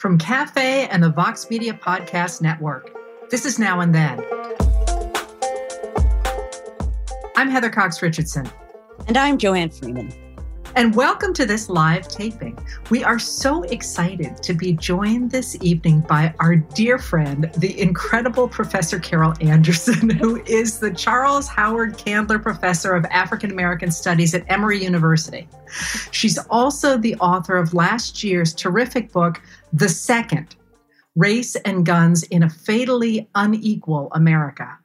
From Cafe and the Vox Media Podcast Network, this is Now and Then. I'm Heather Cox Richardson. And I'm Joanne Freeman. And welcome to this live taping. We are so excited to be joined this evening by our dear friend, the incredible Professor Carol Anderson, who is the Charles Howard Candler Professor of African American Studies at Emory University. She's also the author of last year's terrific book, The Second Race and Guns in a Fatally Unequal America.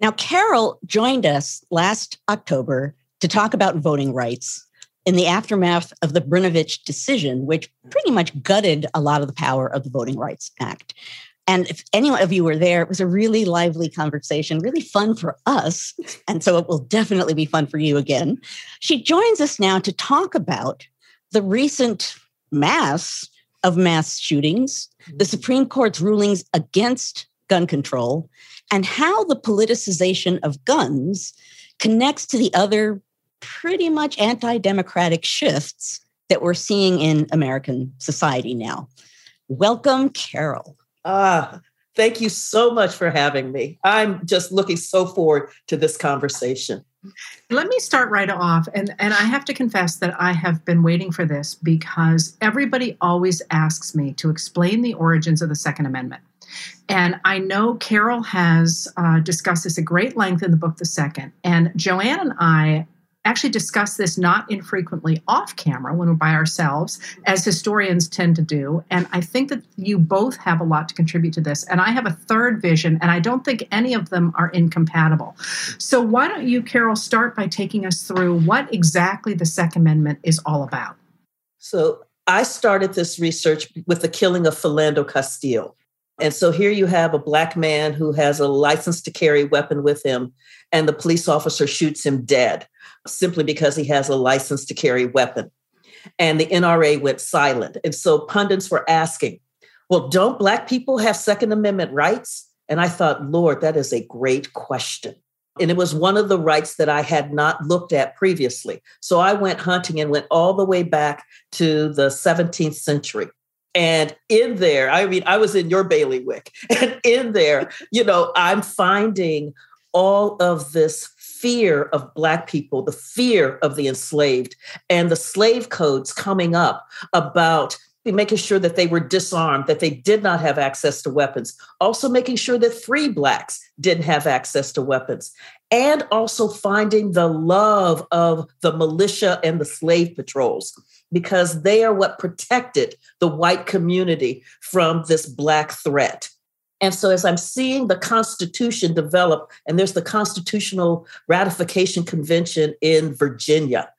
Now, Carol joined us last October to talk about voting rights in the aftermath of the Brnovich decision, which pretty much gutted a lot of the power of the Voting Rights Act. And if any of you were there, it was a really lively conversation, really fun for us. And so it will definitely be fun for you again. She joins us now to talk about the recent mass of mass shootings, the mm-hmm. Supreme Court's rulings against gun control, and how the politicization of guns connects to the other pretty much anti democratic shifts that we're seeing in American society now. Welcome, Carol. Ah, thank you so much for having me. I'm just looking so forward to this conversation. Let me start right off. And, and I have to confess that I have been waiting for this because everybody always asks me to explain the origins of the Second Amendment. And I know Carol has uh, discussed this at great length in the book, The Second. And Joanne and I actually discuss this not infrequently off camera when we're by ourselves, as historians tend to do. And I think that you both have a lot to contribute to this. And I have a third vision, and I don't think any of them are incompatible. So, why don't you, Carol, start by taking us through what exactly the Second Amendment is all about? So, I started this research with the killing of Philando Castile. And so here you have a black man who has a license to carry weapon with him, and the police officer shoots him dead simply because he has a license to carry weapon. And the NRA went silent. And so pundits were asking, well, don't Black people have Second Amendment rights? And I thought, Lord, that is a great question. And it was one of the rights that I had not looked at previously. So I went hunting and went all the way back to the 17th century. And in there, I mean, I was in your bailiwick, and in there, you know, I'm finding all of this fear of Black people, the fear of the enslaved, and the slave codes coming up about making sure that they were disarmed, that they did not have access to weapons, also making sure that free Blacks didn't have access to weapons, and also finding the love of the militia and the slave patrols, because they are what protected the white community from this Black threat. And so, as I'm seeing the Constitution develop, and there's the Constitutional Ratification Convention in Virginia,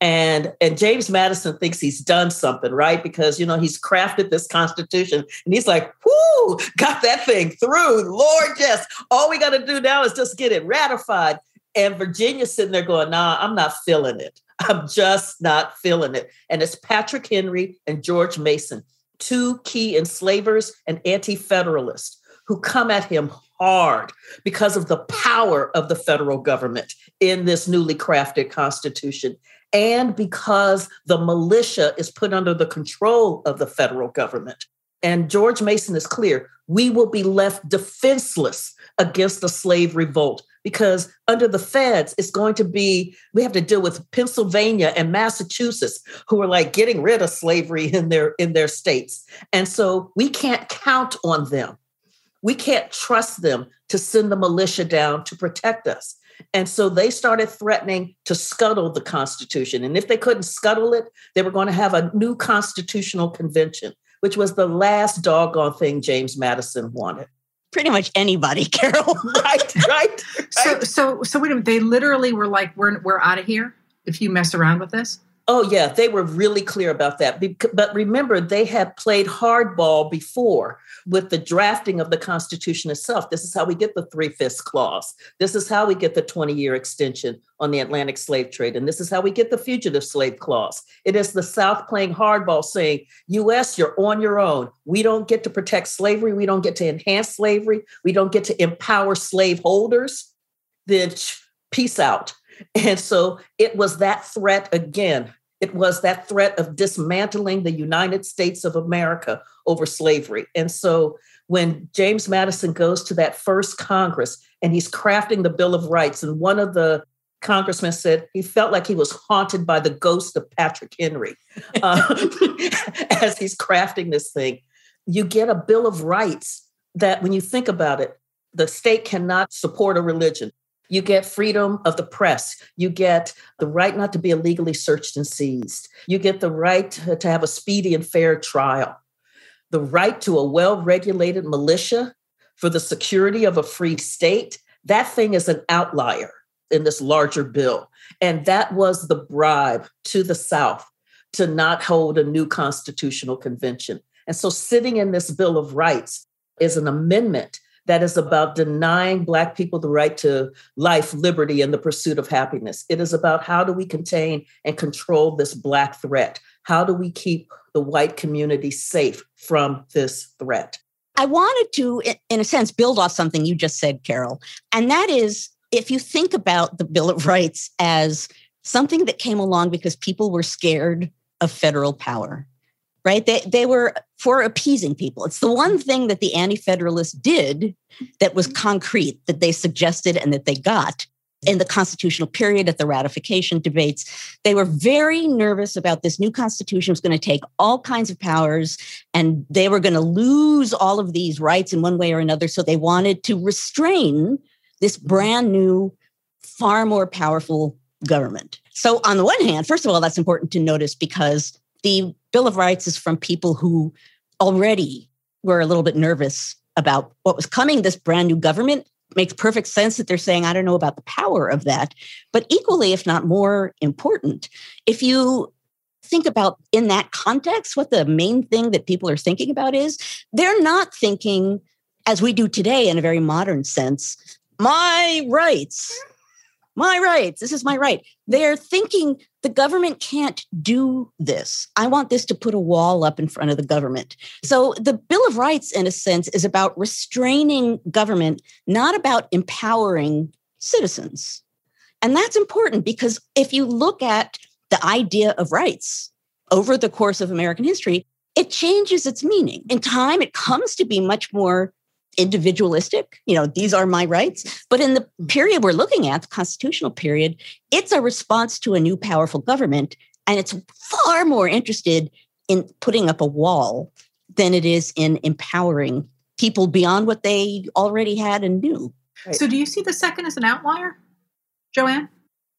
and and James Madison thinks he's done something, right? Because you know he's crafted this Constitution, and he's like, "Whoo, got that thing through, Lord! Yes, all we got to do now is just get it ratified." And Virginia's sitting there going, "Nah, I'm not feeling it. I'm just not feeling it." And it's Patrick Henry and George Mason, two key enslavers and anti-federalists who come at him hard because of the power of the federal government in this newly crafted constitution and because the militia is put under the control of the federal government. And George Mason is clear we will be left defenseless against the slave revolt because under the feds it's going to be we have to deal with Pennsylvania and Massachusetts who are like getting rid of slavery in their in their states and so we can't count on them we can't trust them to send the militia down to protect us. And so they started threatening to scuttle the Constitution. And if they couldn't scuttle it, they were going to have a new constitutional convention, which was the last doggone thing James Madison wanted. Pretty much anybody, Carol. right, right, right. So, so, so wait a minute. They literally were like, "We're we're out of here if you mess around with this." Oh, yeah, they were really clear about that. But remember, they had played hardball before with the drafting of the Constitution itself. This is how we get the three fifths clause. This is how we get the 20 year extension on the Atlantic slave trade. And this is how we get the fugitive slave clause. It is the South playing hardball saying, US, you're on your own. We don't get to protect slavery. We don't get to enhance slavery. We don't get to empower slaveholders. Then peace out. And so it was that threat again It was that threat of dismantling the United States of America over slavery. And so when James Madison goes to that first Congress and he's crafting the Bill of Rights, and one of the congressmen said he felt like he was haunted by the ghost of Patrick Henry uh, as he's crafting this thing. You get a Bill of Rights that, when you think about it, the state cannot support a religion. You get freedom of the press. You get the right not to be illegally searched and seized. You get the right to have a speedy and fair trial, the right to a well regulated militia for the security of a free state. That thing is an outlier in this larger bill. And that was the bribe to the South to not hold a new constitutional convention. And so, sitting in this Bill of Rights is an amendment that is about denying Black people the right to life, liberty, and the pursuit of happiness. It is about how do we contain and control this Black threat? How do we keep the white community safe from this threat? I wanted to, in a sense, build off something you just said, Carol. And that is if you think about the Bill of Rights as something that came along because people were scared of federal power right? They, they were for appeasing people. It's the one thing that the Anti Federalists did that was mm-hmm. concrete, that they suggested and that they got in the constitutional period at the ratification debates. They were very nervous about this new constitution was going to take all kinds of powers and they were going to lose all of these rights in one way or another. So they wanted to restrain this brand new, far more powerful government. So, on the one hand, first of all, that's important to notice because the Bill of Rights is from people who already were a little bit nervous about what was coming. This brand new government makes perfect sense that they're saying, I don't know about the power of that. But equally, if not more important, if you think about in that context, what the main thing that people are thinking about is they're not thinking, as we do today in a very modern sense, my rights my rights. This is my right. They're thinking the government can't do this. I want this to put a wall up in front of the government. So the Bill of Rights, in a sense, is about restraining government, not about empowering citizens. And that's important because if you look at the idea of rights over the course of American history, it changes its meaning. In time, it comes to be much more individualistic you know these are my rights but in the mm. period we're looking at the constitutional period it's a response to a new powerful government and it's far more interested in putting up a wall than it is in empowering people beyond what they already had and knew right. so do you see the second as an outlier joanne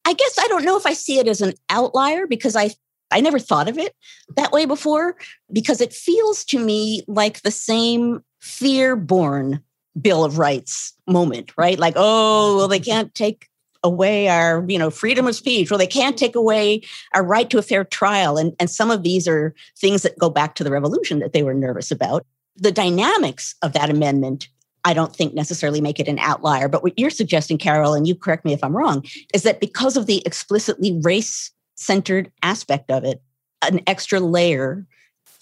i guess i don't know if i see it as an outlier because i I never thought of it that way before because it feels to me like the same fear born Bill of Rights moment, right? Like, oh, well, they can't take away our, you know, freedom of speech. Well, they can't take away our right to a fair trial. And, and some of these are things that go back to the revolution that they were nervous about. The dynamics of that amendment, I don't think necessarily make it an outlier. But what you're suggesting, Carol, and you correct me if I'm wrong, is that because of the explicitly race centered aspect of it, an extra layer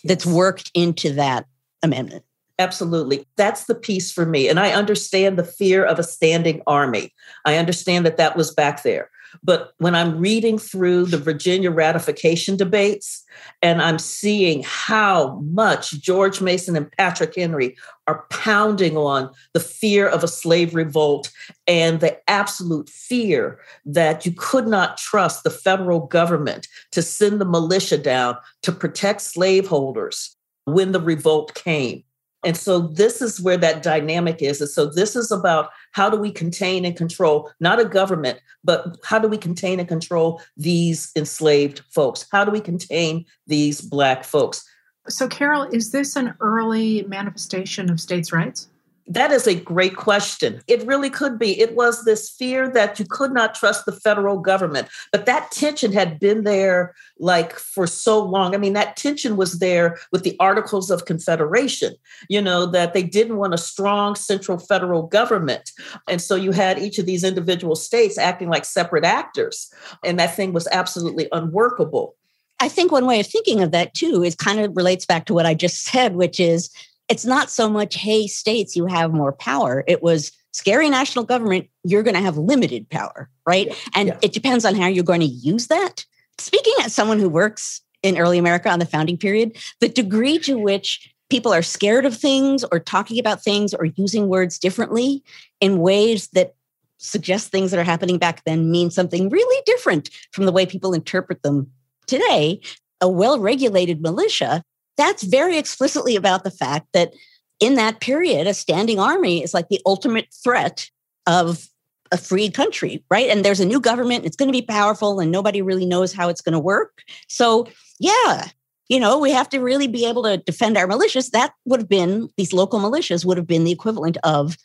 that's worked into that amendment. Absolutely. That's the piece for me. And I understand the fear of a standing army. I understand that that was back there. But when I'm reading through the Virginia ratification debates and I'm seeing how much George Mason and Patrick Henry are pounding on the fear of a slave revolt and the absolute fear that you could not trust the federal government to send the militia down to protect slaveholders when the revolt came. And so this is where that dynamic is. And so this is about how do we contain and control, not a government, but how do we contain and control these enslaved folks? How do we contain these Black folks? So, Carol, is this an early manifestation of states' rights? That is a great question. It really could be. It was this fear that you could not trust the federal government, but that tension had been there like for so long. I mean, that tension was there with the Articles of Confederation, you know, that they didn't want a strong central federal government. And so you had each of these individual states acting like separate actors, and that thing was absolutely unworkable. I think one way of thinking of that too is kind of relates back to what I just said, which is it's not so much, hey, states, you have more power. It was scary national government, you're going to have limited power, right? Yeah, and yeah. it depends on how you're going to use that. Speaking as someone who works in early America on the founding period, the degree to which people are scared of things or talking about things or using words differently in ways that suggest things that are happening back then mean something really different from the way people interpret them today. A well regulated militia, that's very explicitly about the fact that in that period, a standing army is like the ultimate threat of a free country, right? And there's a new government, it's going to be powerful, and nobody really knows how it's going to work. So, yeah, you know, we have to really be able to defend our militias. That would have been, these local militias would have been the equivalent of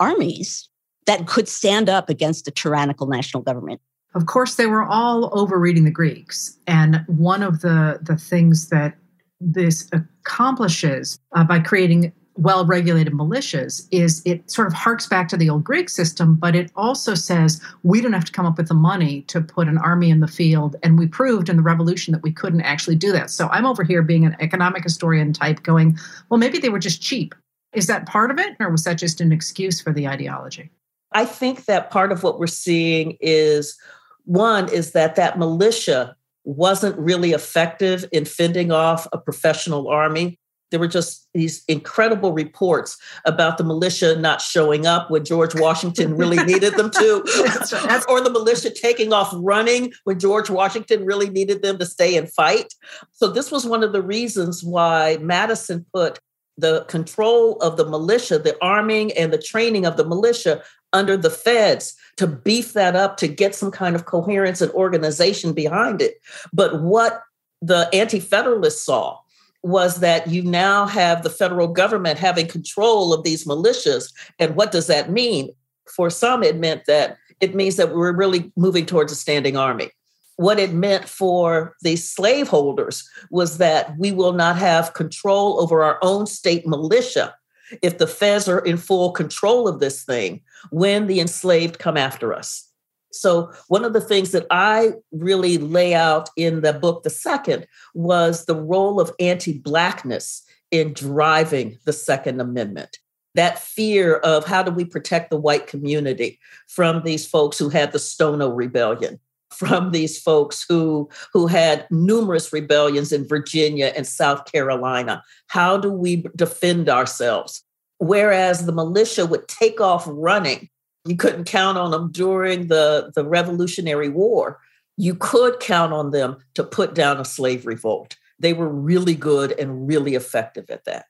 armies that could stand up against a tyrannical national government. Of course, they were all overreading the Greeks. And one of the, the things that this accomplishes uh, by creating well regulated militias is it sort of harks back to the old Greek system, but it also says we don't have to come up with the money to put an army in the field. And we proved in the revolution that we couldn't actually do that. So I'm over here being an economic historian type going, well, maybe they were just cheap. Is that part of it, or was that just an excuse for the ideology? I think that part of what we're seeing is one is that that militia wasn't really effective in fending off a professional army there were just these incredible reports about the militia not showing up when George Washington really needed them to, or the militia taking off running when George Washington really needed them to stay and fight. So, this was one of the reasons why Madison put the control of the militia, the arming and the training of the militia under the feds to beef that up to get some kind of coherence and organization behind it. But what the Anti Federalists saw was that you now have the federal government having control of these militias. And what does that mean? For some, it meant that it means that we're really moving towards a standing army. What it meant for the slaveholders was that we will not have control over our own state militia if the feds are in full control of this thing when the enslaved come after us. So, one of the things that I really lay out in the book, the second, was the role of anti Blackness in driving the Second Amendment. That fear of how do we protect the white community from these folks who had the Stono Rebellion, from these folks who, who had numerous rebellions in Virginia and South Carolina. How do we defend ourselves? Whereas the militia would take off running you couldn't count on them during the, the Revolutionary War. You could count on them to put down a slave revolt. They were really good and really effective at that.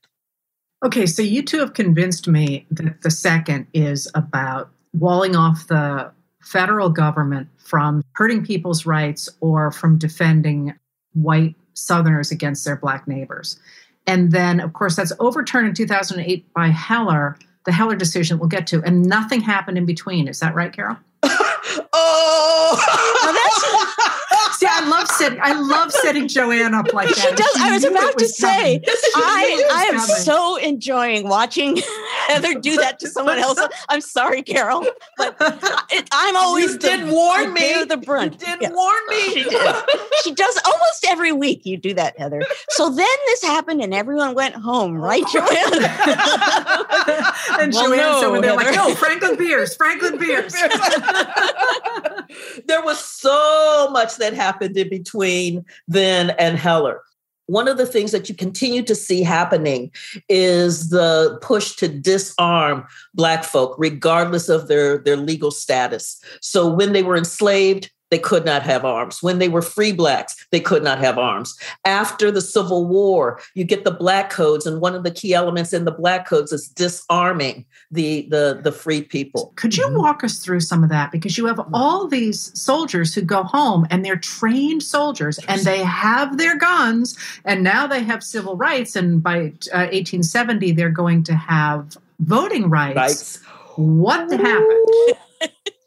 Okay, so you two have convinced me that the second is about walling off the federal government from hurting people's rights or from defending white Southerners against their black neighbors. And then, of course, that's overturned in 2008 by Heller the Heller decision we'll get to, and nothing happened in between. Is that right, Carol? oh, See, I love setting. I love setting Joanne up like that. She does. She I was about was to say, I, I am coming. so enjoying watching Heather do that to someone else. I'm sorry, Carol, but it, I'm always you did the, warn me. The brunt. You did warn me. She did. She does almost every week. You do that, Heather. So then this happened, and everyone went home, right, Joanne? and well, Joanne's no, over there Heather. like, no, Franklin Pierce, Franklin Pierce. there was so much that happened in between then and Heller. One of the things that you continue to see happening is the push to disarm Black folk, regardless of their, their legal status. So when they were enslaved, they could not have arms. When they were free blacks, they could not have arms. After the Civil War, you get the black codes, and one of the key elements in the black codes is disarming the the, the free people. Could you mm-hmm. walk us through some of that? Because you have mm-hmm. all these soldiers who go home and they're trained soldiers and they have their guns, and now they have civil rights, and by uh, 1870 they're going to have voting rights. rights. What happened?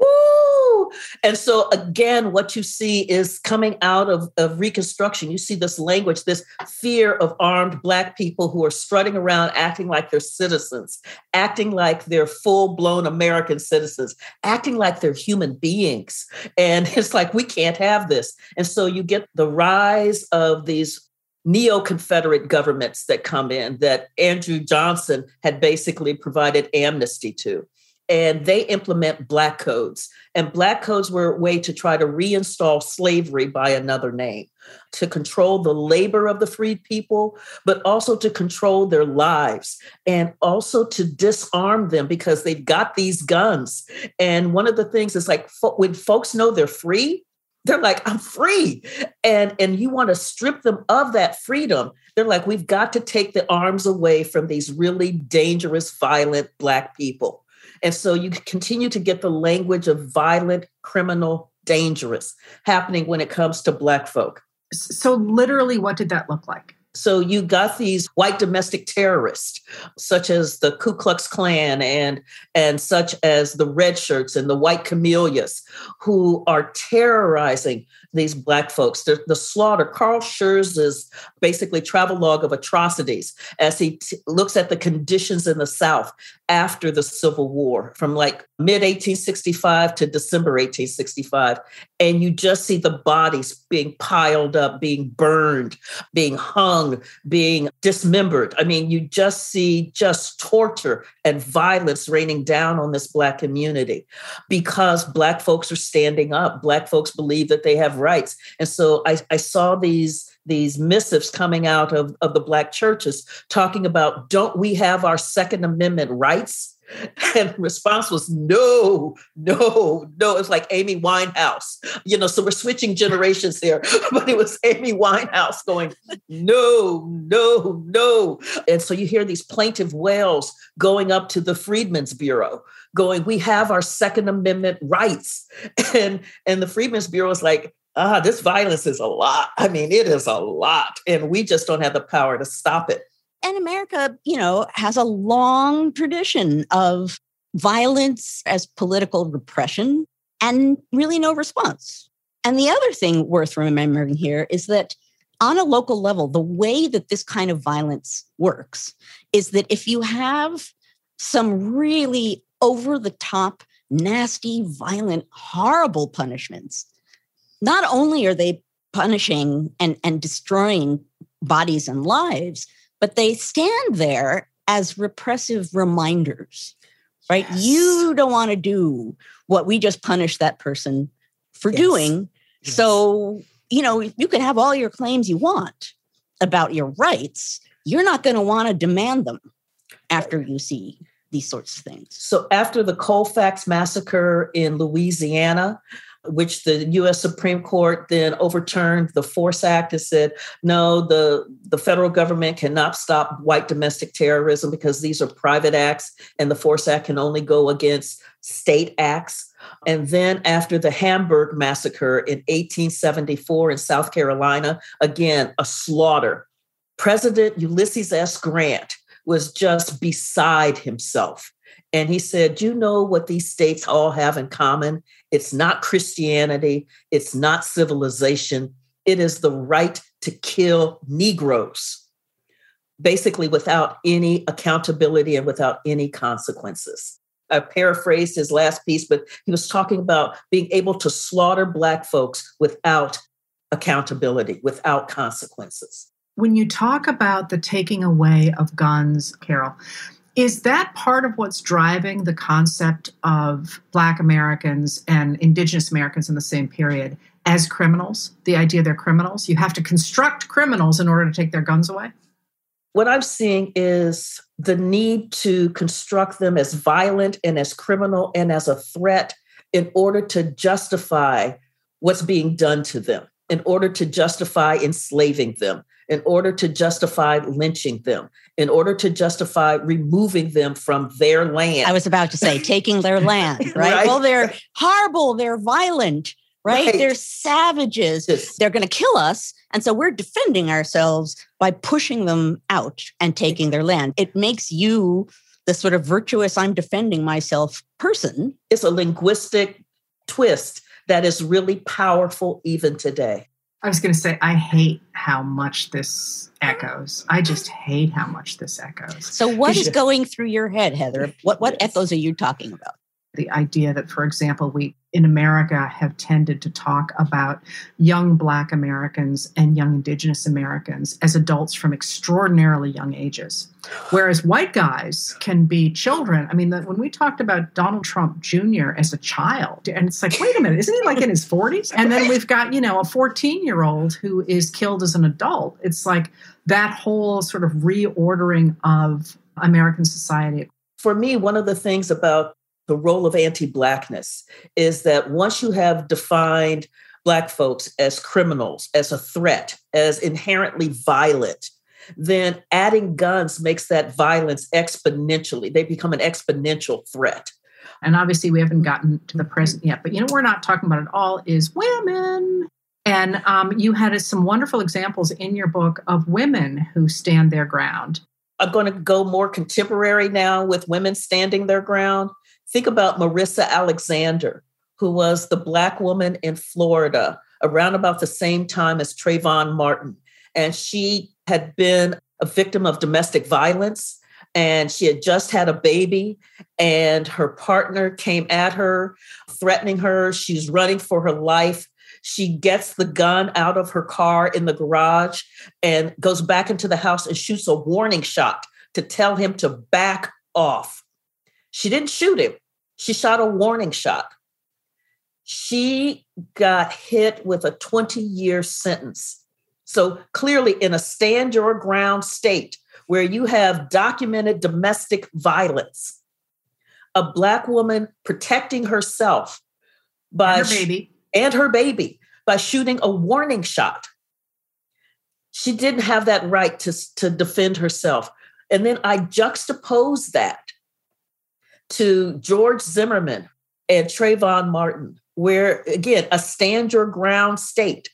Woo! And so again, what you see is coming out of, of Reconstruction. You see this language, this fear of armed Black people who are strutting around acting like they're citizens, acting like they're full-blown American citizens, acting like they're human beings. And it's like, we can't have this. And so you get the rise of these neo-Confederate governments that come in that Andrew Johnson had basically provided amnesty to. And they implement black codes. And black codes were a way to try to reinstall slavery by another name, to control the labor of the freed people, but also to control their lives and also to disarm them because they've got these guns. And one of the things is like when folks know they're free, they're like i'm free and and you want to strip them of that freedom they're like we've got to take the arms away from these really dangerous violent black people and so you continue to get the language of violent criminal dangerous happening when it comes to black folk. So literally what did that look like? So you got these white domestic terrorists, such as the Ku Klux Klan and and such as the red shirts and the white camellias, who are terrorizing these black folks. The, the slaughter, Carl Schurz's basically travelogue of atrocities as he t- looks at the conditions in the South after the Civil War from like mid 1865 to December 1865. And you just see the bodies being piled up, being burned, being hung, being dismembered. I mean, you just see just torture and violence raining down on this Black community because Black folks are standing up. Black folks believe that they have rights. And so I, I saw these these missives coming out of, of the black churches talking about don't we have our second amendment rights? And response was no no no. It's like amy winehouse. You know so we're switching generations here. But it was amy winehouse going no no no. And so you hear these plaintive wails going up to the freedmen's bureau going we have our second amendment rights. And and the freedmen's bureau is like ah, this violence is a lot. I mean, it is a lot. And we just don't have the power to stop it. And America, you know, has a long tradition of violence as political repression and really no response. And the other thing worth remembering here is that on a local level, the way that this kind of violence works is that if you have some really over the top, nasty, violent, horrible punishments, not only are they punishing and, and destroying bodies and lives, but they stand there as repressive reminders, right? Yes. You don't want to do what we just punished that person for yes. doing. Yes. So, you know, you can have all your claims you want about your rights. You're not going to want to demand them after you see these sorts of things. So, after the Colfax massacre in Louisiana, which the US Supreme Court then overturned the Force Act and said, no, the, the federal government cannot stop white domestic terrorism because these are private acts and the Force Act can only go against state acts. And then after the Hamburg massacre in 1874 in South Carolina, again, a slaughter. President Ulysses S. Grant was just beside himself. And he said, You know what these states all have in common? It's not Christianity, it's not civilization, it is the right to kill Negroes, basically without any accountability and without any consequences. I paraphrased his last piece, but he was talking about being able to slaughter Black folks without accountability, without consequences. When you talk about the taking away of guns, Carol, is that part of what's driving the concept of Black Americans and Indigenous Americans in the same period as criminals? The idea they're criminals? You have to construct criminals in order to take their guns away? What I'm seeing is the need to construct them as violent and as criminal and as a threat in order to justify what's being done to them, in order to justify enslaving them, in order to justify lynching them, in order to justify removing them from their land. I was about to say taking their land, right? right? Well, they're horrible, they're violent, right? right. They're savages. Yes. They're going to kill us. And so we're defending ourselves by pushing them out and taking their land. It makes you the sort of virtuous, I'm defending myself person. It's a linguistic twist that is really powerful even today. I was going to say, I hate how much this echoes. I just hate how much this echoes. So, what is going through your head, Heather? What what echoes are you talking about? The idea that, for example, we in America have tended to talk about young Black Americans and young Indigenous Americans as adults from extraordinarily young ages. Whereas white guys can be children. I mean, the, when we talked about Donald Trump Jr. as a child, and it's like, wait a minute, isn't he like in his 40s? And then we've got, you know, a 14 year old who is killed as an adult. It's like that whole sort of reordering of American society. For me, one of the things about the role of anti Blackness is that once you have defined Black folks as criminals, as a threat, as inherently violent, then adding guns makes that violence exponentially. They become an exponential threat. And obviously, we haven't gotten to the present yet, but you know, we're not talking about at all is women. And um, you had some wonderful examples in your book of women who stand their ground. I'm going to go more contemporary now with women standing their ground. Think about Marissa Alexander, who was the Black woman in Florida around about the same time as Trayvon Martin. And she had been a victim of domestic violence and she had just had a baby and her partner came at her threatening her. She's running for her life. She gets the gun out of her car in the garage and goes back into the house and shoots a warning shot to tell him to back off. She didn't shoot him, she shot a warning shot. She got hit with a 20 year sentence. So clearly, in a stand your ground state where you have documented domestic violence, a Black woman protecting herself by and her baby, and her baby by shooting a warning shot. She didn't have that right to, to defend herself. And then I juxtapose that to George Zimmerman and Trayvon Martin, where again, a stand your ground state,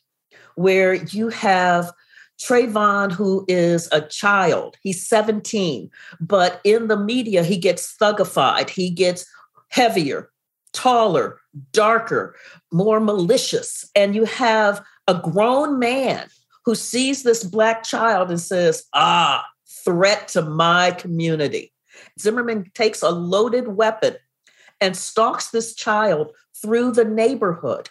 where you have Trayvon, who is a child, he's 17, but in the media, he gets thugified, he gets heavier, taller, darker, more malicious. And you have a grown man who sees this Black child and says, ah, threat to my community. Zimmerman takes a loaded weapon and stalks this child through the neighborhood.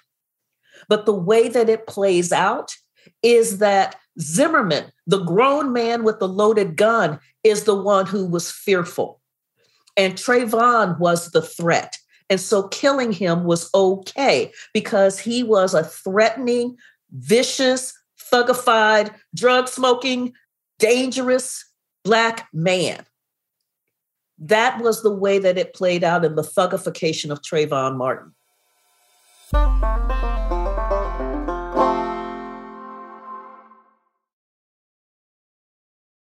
But the way that it plays out is that Zimmerman, the grown man with the loaded gun, is the one who was fearful. And Trayvon was the threat. And so killing him was okay because he was a threatening, vicious, thugified, drug smoking, dangerous Black man. That was the way that it played out in the thugification of Trayvon Martin.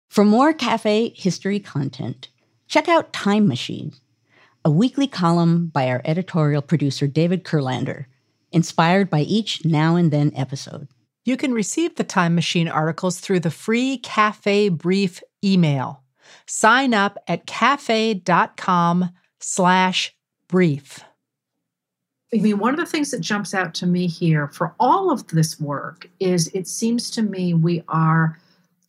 For more cafe history content, check out Time Machine, a weekly column by our editorial producer David Kurlander, inspired by each now and then episode. You can receive the Time Machine articles through the free Cafe Brief email sign up at cafe.com slash brief. I mean, one of the things that jumps out to me here for all of this work is it seems to me we are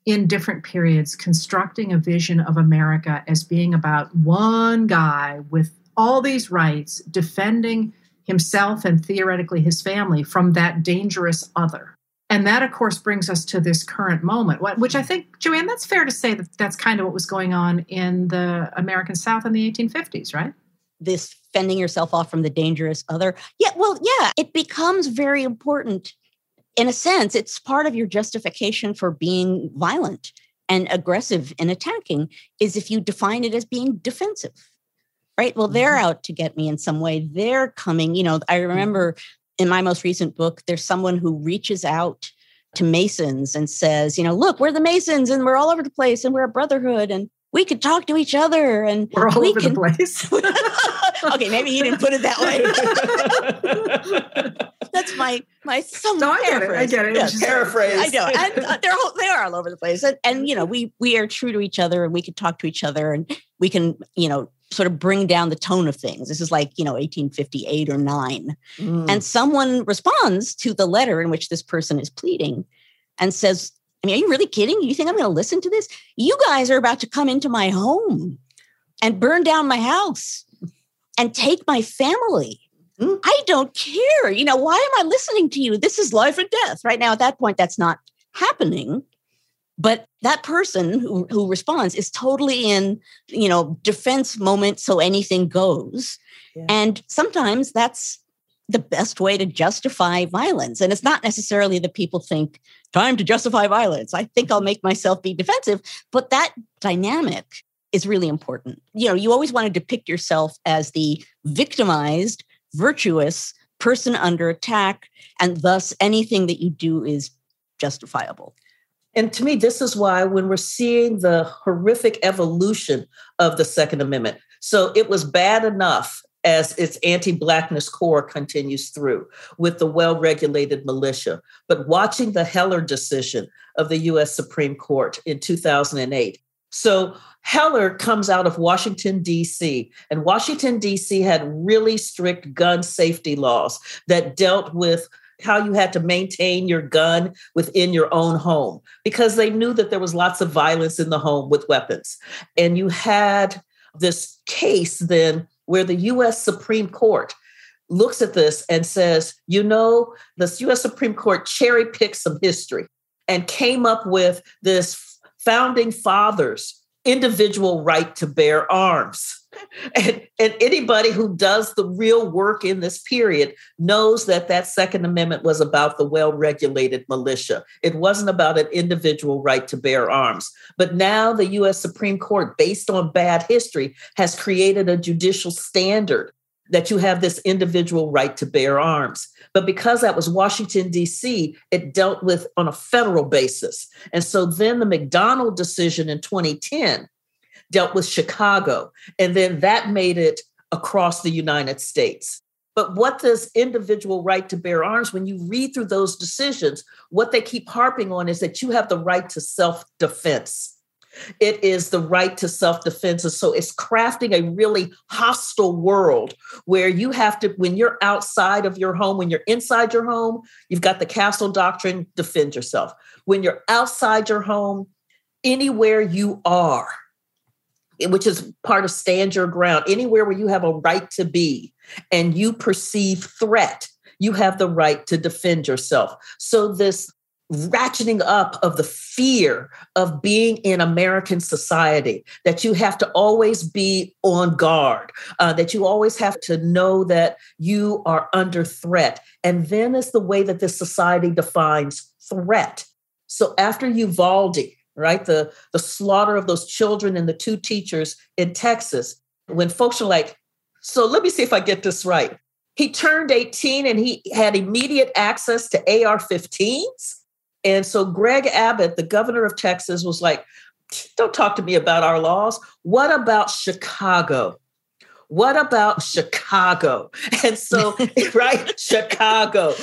in different periods constructing a vision of America as being about one guy with all these rights defending himself and theoretically his family from that dangerous other. And that, of course, brings us to this current moment, which I think, Joanne, that's fair to say that that's kind of what was going on in the American South in the 1850s, right? This fending yourself off from the dangerous other. Yeah, well, yeah, it becomes very important. In a sense, it's part of your justification for being violent and aggressive and attacking is if you define it as being defensive right well they're mm-hmm. out to get me in some way they're coming you know i remember in my most recent book, there's someone who reaches out to Masons and says, you know, look, we're the Masons and we're all over the place and we're a brotherhood and we could talk to each other and we're all we over can... the place. okay, maybe he didn't put it that way. That's my my some no, I get it. I get it. Yeah, paraphrase. I know, and uh, they're all, they are all over the place, and, and you know we we are true to each other, and we can talk to each other, and we can you know sort of bring down the tone of things. This is like, you know, 1858 or 9. Mm. And someone responds to the letter in which this person is pleading and says, I mean, are you really kidding? You think I'm going to listen to this? You guys are about to come into my home and burn down my house and take my family. mm. I don't care. You know, why am I listening to you? This is life and death. Right now, at that point, that's not happening. But that person who, who responds is totally in, you know, defense moment, so anything goes. Yeah. And sometimes that's the best way to justify violence. And it's not necessarily that people think, time to justify violence. I think I'll mm-hmm. make myself be defensive. But that dynamic is really important. You know, you always want to depict yourself as the victimized, virtuous person under attack, and thus anything that you do is justifiable. And to me, this is why when we're seeing the horrific evolution of the Second Amendment, so it was bad enough as its anti Blackness core continues through with the well regulated militia. But watching the Heller decision of the US Supreme Court in 2008. So Heller comes out of Washington, D.C., and Washington, D.C. had really strict gun safety laws that dealt with how you had to maintain your gun within your own home because they knew that there was lots of violence in the home with weapons. And you had this case then where the US Supreme Court looks at this and says, you know, the US Supreme Court cherry picked some history and came up with this founding fathers individual right to bear arms. And, and, anybody who does the real work in this period knows that that Second Amendment was about the well regulated militia. It wasn't about an individual right to bear arms. But now the US Supreme Court, based on bad history, has created a judicial standard that you have this individual right to bear arms. But because that was Washington, D.C., it dealt with on a federal basis. And so then the McDonald decision in 2010 dealt with Chicago. And then that made it across the United States. But what does individual right to bear arms, when you read through those decisions, what they keep harping on is that you have the right to self defense. It is the right to self defense. And so it's crafting a really hostile world where you have to, when you're outside of your home, when you're inside your home, you've got the castle doctrine, defend yourself. When you're outside your home, anywhere you are, which is part of stand your ground, anywhere where you have a right to be and you perceive threat, you have the right to defend yourself. So, this ratcheting up of the fear of being in American society, that you have to always be on guard, uh, that you always have to know that you are under threat. And then is the way that this society defines threat. So after Uvalde, right? The, the slaughter of those children and the two teachers in Texas. When folks are like, so let me see if I get this right. He turned 18 and he had immediate access to AR 15s. And so Greg Abbott, the governor of Texas, was like, don't talk to me about our laws. What about Chicago? What about Chicago? And so, right, Chicago.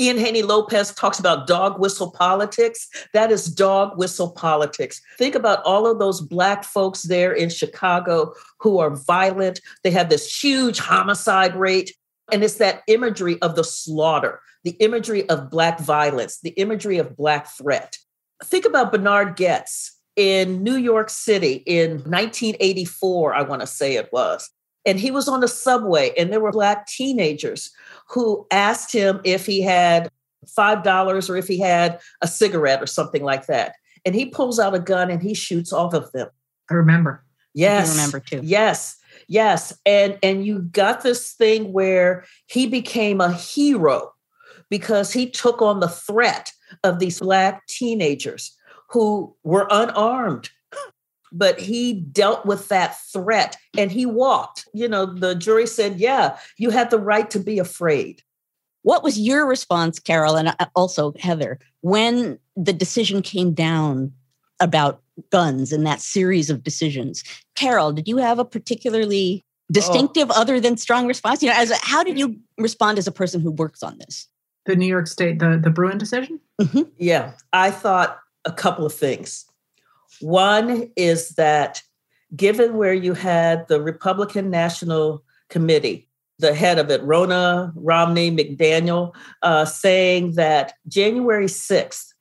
Ian Haney Lopez talks about dog whistle politics. That is dog whistle politics. Think about all of those Black folks there in Chicago who are violent. They have this huge homicide rate. And it's that imagery of the slaughter, the imagery of Black violence, the imagery of Black threat. Think about Bernard Goetz in New York City in 1984, I want to say it was. And he was on the subway, and there were Black teenagers who asked him if he had $5 or if he had a cigarette or something like that. And he pulls out a gun and he shoots off of them. I remember. Yes. I remember too. Yes. Yes. And and you got this thing where he became a hero because he took on the threat of these black teenagers who were unarmed but he dealt with that threat and he walked. You know, the jury said, yeah, you had the right to be afraid. What was your response, Carol, and uh, also Heather, when the decision came down about guns and that series of decisions? Carol, did you have a particularly distinctive oh. other than strong response? You know, as a, how did you respond as a person who works on this? The New York State, the the Bruen decision. Mm-hmm. Yeah, I thought a couple of things. One is that given where you had the Republican National Committee, the head of it, Ronna Romney McDaniel, uh, saying that January 6th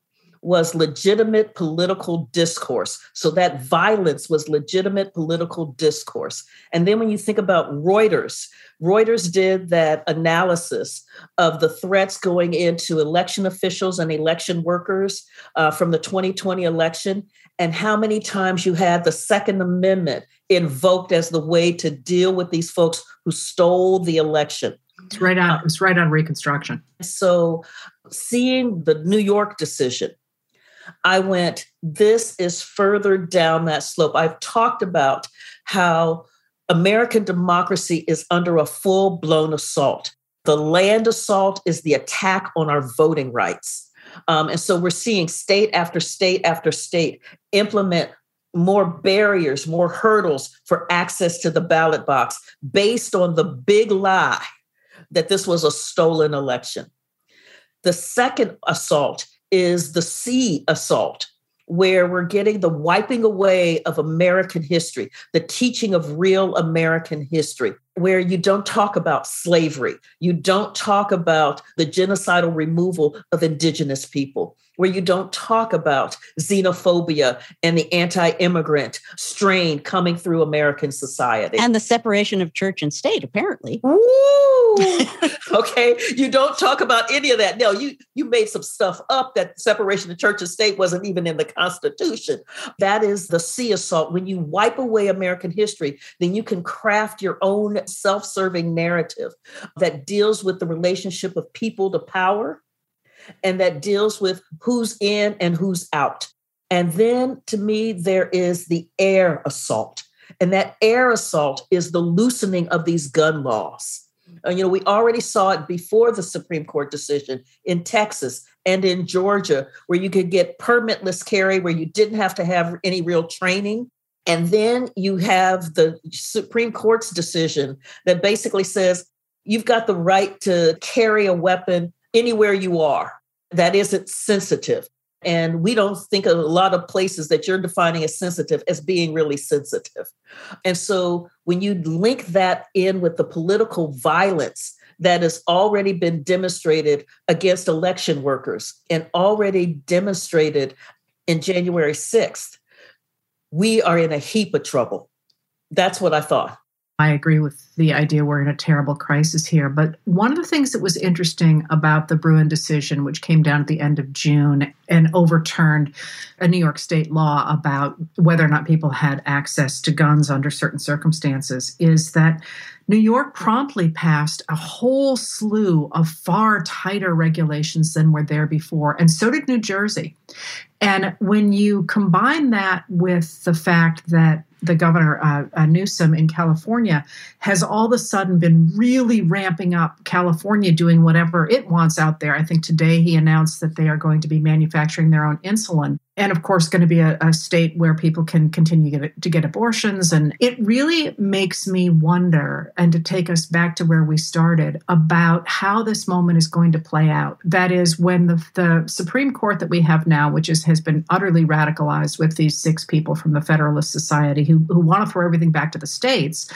was legitimate political discourse. So that violence was legitimate political discourse. And then when you think about Reuters, Reuters did that analysis of the threats going into election officials and election workers uh, from the 2020 election, and how many times you had the Second Amendment invoked as the way to deal with these folks who stole the election. It's right on. It's right on Reconstruction. So, seeing the New York decision, I went. This is further down that slope. I've talked about how American democracy is under a full blown assault. The land assault is the attack on our voting rights. Um, and so we're seeing state after state after state implement more barriers, more hurdles for access to the ballot box based on the big lie that this was a stolen election. The second assault is the sea assault, where we're getting the wiping away of American history, the teaching of real American history, where you don't talk about slavery, you don't talk about the genocidal removal of indigenous people where you don't talk about xenophobia and the anti immigrant strain coming through American society. And the separation of church and state, apparently. okay. You don't talk about any of that. No, you, you made some stuff up that separation of church and state wasn't even in the Constitution. That is the sea assault. When you wipe away American history, then you can craft your own self serving narrative that deals with the relationship of people to power and that deals with who's in and who's out. And then to me, there is the air assault. And that air assault is the loosening of these gun laws. Uh, you know, we already saw it before the Supreme Court decision in Texas and in Georgia, where you could get permitless carry, where you didn't have to have any real training. And then you have the Supreme Court's decision that basically says you've got the right to carry a weapon anywhere you are that isn't sensitive. And we don't think of a lot of places that you're defining as sensitive as being really sensitive. And so when you link that in with the political violence that has already been demonstrated against election workers and already demonstrated in January 6th, we are in a heap of trouble. That's what I thought. I agree with the idea we're in a terrible crisis here. But one of the things that was interesting about the Bruen decision, which came down at the end of June and overturned a New York state law about whether or not people had access to guns under certain circumstances, is that New York promptly passed a whole slew of far tighter regulations than were there before, and so did New Jersey. And when you combine that with the fact that the governor uh, uh, Newsom in California has all of a sudden been really ramping up California doing whatever it wants out there. I think today he announced that they are going to be manufacturing their own insulin and of course going to be a, a, state where people can continue to get, to get abortions. And it really makes me wonder and to take us back to where we started about how this moment is going to play out. That is when the, the supreme court that we have now which is, has been utterly radicalized with these six people from the federalist society who, who want to throw everything back to the states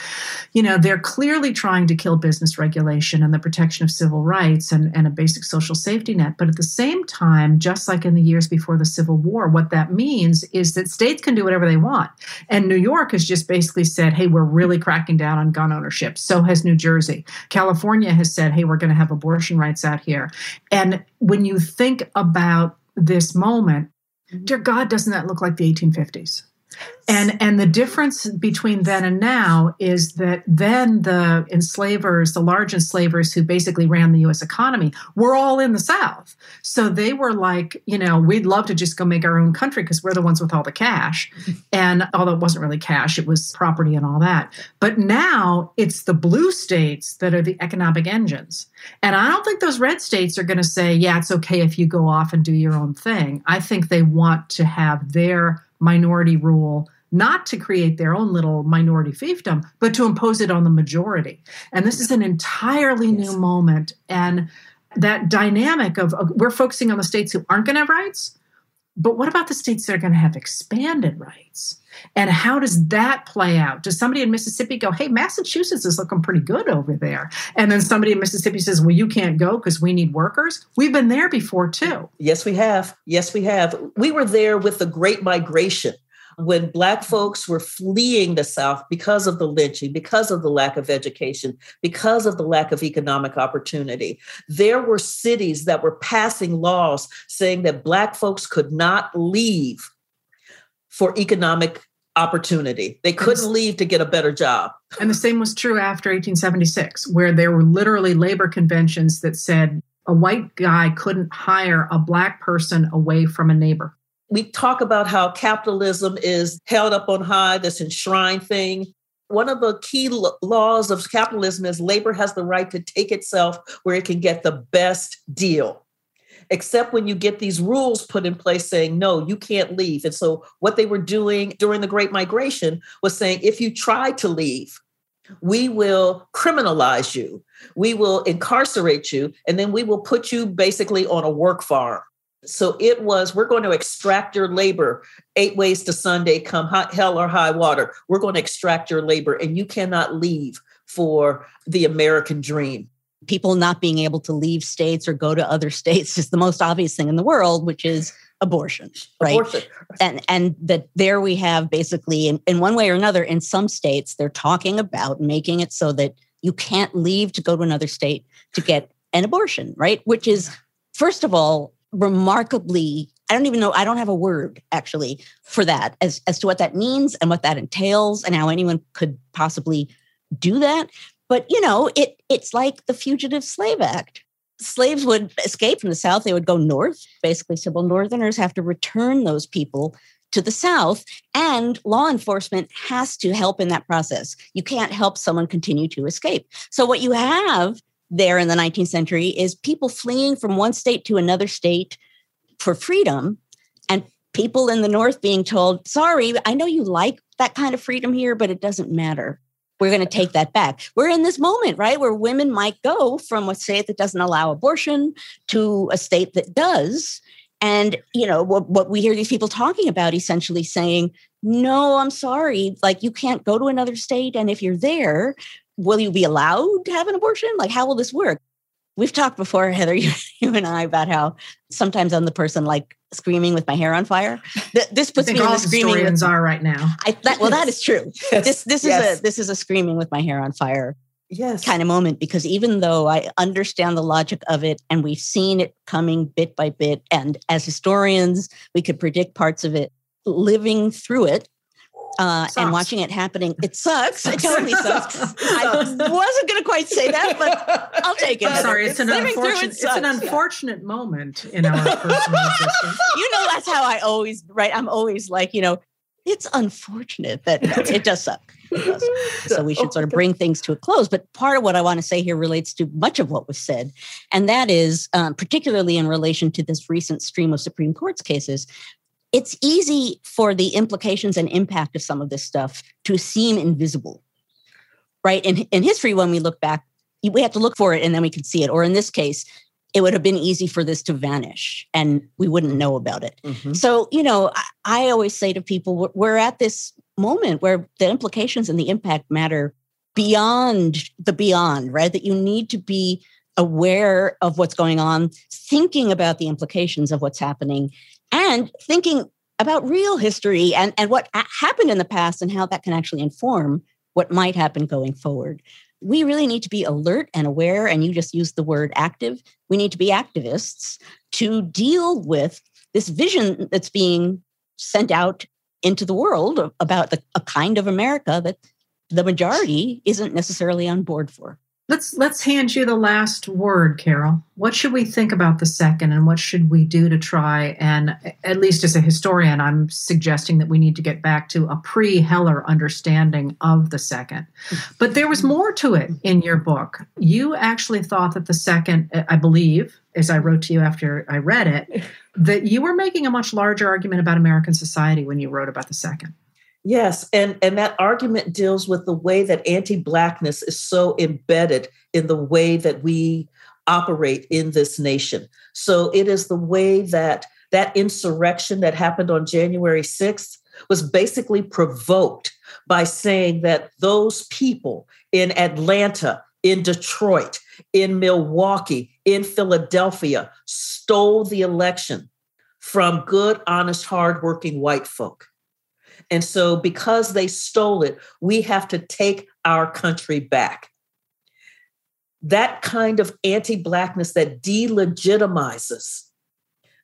you know they're clearly trying to kill business regulation and the protection of civil rights and, and a basic social safety net. But at the same time just like in the years before the civil war what that means is that states can do whatever they want. And New York has just basically said, hey, we're really cracking down on gun ownership. So has New Jersey. California has said, hey, we're going to have abortion rights out here. And when you think about this moment, mm-hmm. dear God, doesn't that look like the 1850s? And and the difference between then and now is that then the enslavers, the large enslavers who basically ran the US economy, were all in the South. So they were like, you know, we'd love to just go make our own country because we're the ones with all the cash. And although it wasn't really cash, it was property and all that. But now it's the blue states that are the economic engines. And I don't think those red states are going to say, yeah, it's okay if you go off and do your own thing. I think they want to have their minority rule not to create their own little minority fiefdom, but to impose it on the majority. And this is an entirely yes. new moment. And that dynamic of, of we're focusing on the states who aren't going to have rights, But what about the states that are going to have expanded rights? And how does that play out? Does somebody in Mississippi go, hey, Massachusetts is looking pretty good over there? And then somebody in Mississippi says, well, you can't go because we need workers? We've been there before too. Yes, we have. Yes, we have. We were there with the Great Migration when Black folks were fleeing the South because of the lynching, because of the lack of education, because of the lack of economic opportunity, there were cities that were passing laws saying that Black folks could not leave for economic opportunity. They couldn't leave to get a better job. And the same was true after 1876, where there were literally labor conventions that said a white guy couldn't hire a black person away from a neighbor we talk about how capitalism is held up on high, this enshrined thing. One of the key laws of capitalism is labor has the right to take itself where it can get the best deal. Except when you get these rules put in place saying, no, you can't leave. And so, what they were doing during the Great Migration was saying, if you try to leave, we will criminalize you, we will incarcerate you, and then we will put you basically on a work farm so it was, we're going to extract your labor eight ways to Sunday, come hot, hell or high water. We're going to extract your labor, and you cannot leave for the American dream. People not being able to leave states or go to other states is the most obvious thing in the world, which is abortion, right? Abortion. And and that there we have basically in, in one way or another, in some states, they're talking about making it so that you can't leave to go to another state to get an abortion, right? Which is, first of all, remarkably i don't even know i don't have a word actually for that as as to what that means and what that entails and how anyone could possibly do that. But you know it it's like the fugitive slave act. Slaves would escape from the south they would go north basically civil northerners have to return those people to the south and law enforcement has to help in that process. You can't help someone continue to escape. So what you have there in the 19th century is people fleeing from one state to another state for freedom and people in the north being told sorry i know you like that kind of freedom here but it doesn't matter. We're going to take that back. We're in this moment right where women might go from a state that doesn't allow abortion to a state that does. And you know what, what we hear these people talking about essentially saying no i'm sorry. Like you can't go to another state and if you're there will you be allowed to have an abortion? Like, how will this work? We've talked before, Heather, you, you and I, about how sometimes I'm the person like screaming with my hair on fire. This puts me in the screaming. With, are right now. I, that, well, that is true. Yes. This this yes. is a this is a screaming with my hair on fire yes. kind of moment because even though I understand the logic of it and we've seen it coming bit by bit, and as historians, we could predict parts of it, living through it uh, and watching it happening. It sucks. It totally sucks. I wasn't going to quite say that, but I'll take it. I'm sorry, it's, it's an unfortunate. It it's an unfortunate yeah. moment in our personal existence. You know, that's how I always right. I'm always like, you know, it's unfortunate that it does suck. It does. So we should sort of bring things to a close. But part of what I want to say here relates to much of what was said, and that is um, particularly in relation to this recent stream of Supreme Court's cases it's easy for the implications and impact of some of this stuff to seem invisible right? In, in history when we look back we have to look for it and then we can see it. Or in this case it would have been easy for this to vanish and we wouldn't know about it. Mm-hmm. so you know I, I always say to people we're at this moment where the implications and the impact matter beyond the beyond right? That you need to be aware of what's going on thinking about the implications of what's happening and thinking about real history and, and what happened in the past and how that can actually inform what might happen going forward. We really need to be alert and aware, and you just used the word active. We need to be activists to deal with this vision that's being sent out into the world about the, a kind of America that the majority isn't necessarily on board for. Let's let's hand you the last word, Carol. What should we think about the second and what should we do to try and at least as a historian, I'm suggesting that we need to get back to a pre-Heller understanding of the second. But there was more to it in your book. You actually thought that the second, I believe, as I wrote to you after I read it, that you were making a much larger argument about American society when you wrote about the second. Yes, and and that argument deals with the way that anti-blackness is so embedded in the way that we operate in this nation. So it is the way that that insurrection that happened on January 6th was basically provoked by saying that those people in Atlanta, in Detroit, in Milwaukee, in Philadelphia stole the election from good, honest, hardworking white folk. And so, because they stole it, we have to take our country back. That kind of anti Blackness that delegitimizes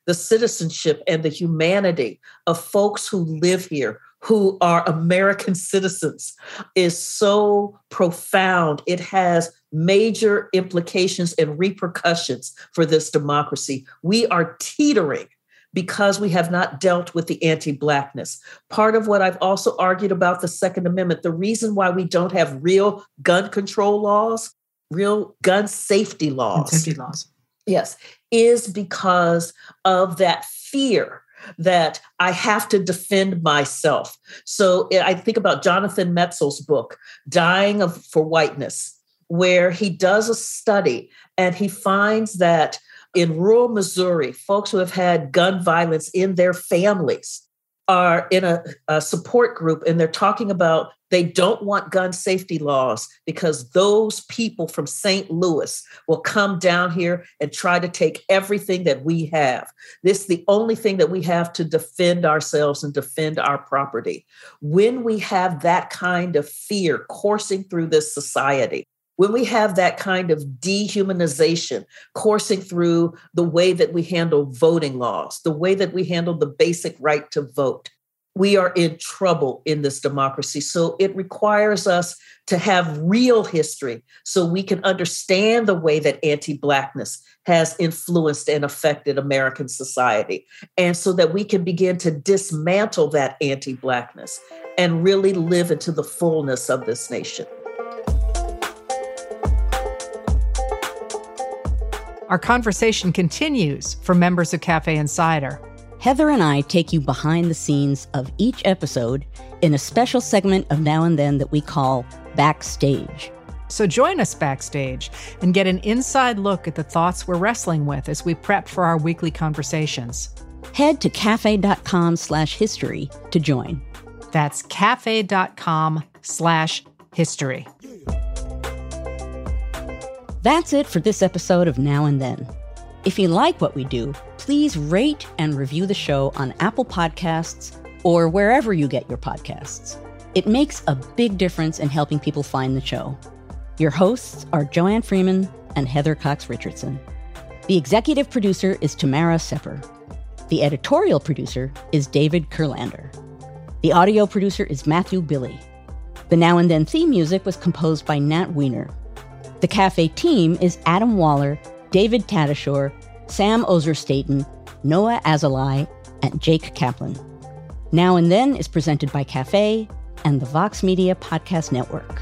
the citizenship and the humanity of folks who live here, who are American citizens, is so profound. It has major implications and repercussions for this democracy. We are teetering because we have not dealt with the anti Blackness. Part of what I've also argued about the Second Amendment, the reason why we don't have real gun control laws, real gun safety laws. Safety laws. Yes, is because of that fear that I have to defend myself. So eh, I think about Jonathan Metzl's book, Dying of, for Whiteness, where he does a study and he finds that in rural Missouri, folks who have had gun violence in their families are in a, a, support group and they're talking about they don't want gun safety laws because those people from St. Louis will come down here and try to take everything that we have. This is the only thing that we have to defend ourselves and defend our property. When we have that kind of fear coursing through this society, when we have that kind of dehumanization coursing through the way that we handle voting laws, the way that we handle the basic right to vote, we are in trouble in this democracy. So it requires us to have real history so we can understand the way that anti Blackness has influenced and affected American society. And so that we can begin to dismantle that anti Blackness and really live into the fullness of this nation. Our conversation continues for members of Cafe Insider. Heather and I take you behind the scenes of each episode in a special segment of Now and Then that we call Backstage. So join us backstage and get an inside look at the thoughts we're wrestling with as we prep for our weekly conversations. Head to cafe.com slash history to join. That's cafe.com slash history. That's it for this episode of Now and Then. If you like what we do, please rate and review the show on Apple Podcasts or wherever you get your podcasts. It makes a big difference in helping people find the show. Your hosts are Joanne Freeman and Heather Cox Richardson. The executive producer is Tamara Sepper. The editorial producer is David Kurlander. The audio producer is Matthew Billy. The Now and Then theme music was composed by Nat Weiner the cafe team is Adam Waller, David Tatasciore, Sam Ozer Staten, Noah Azulai, and Jake Kaplan. Now and Then is presented by Cafe and the Vox Media Podcast Network.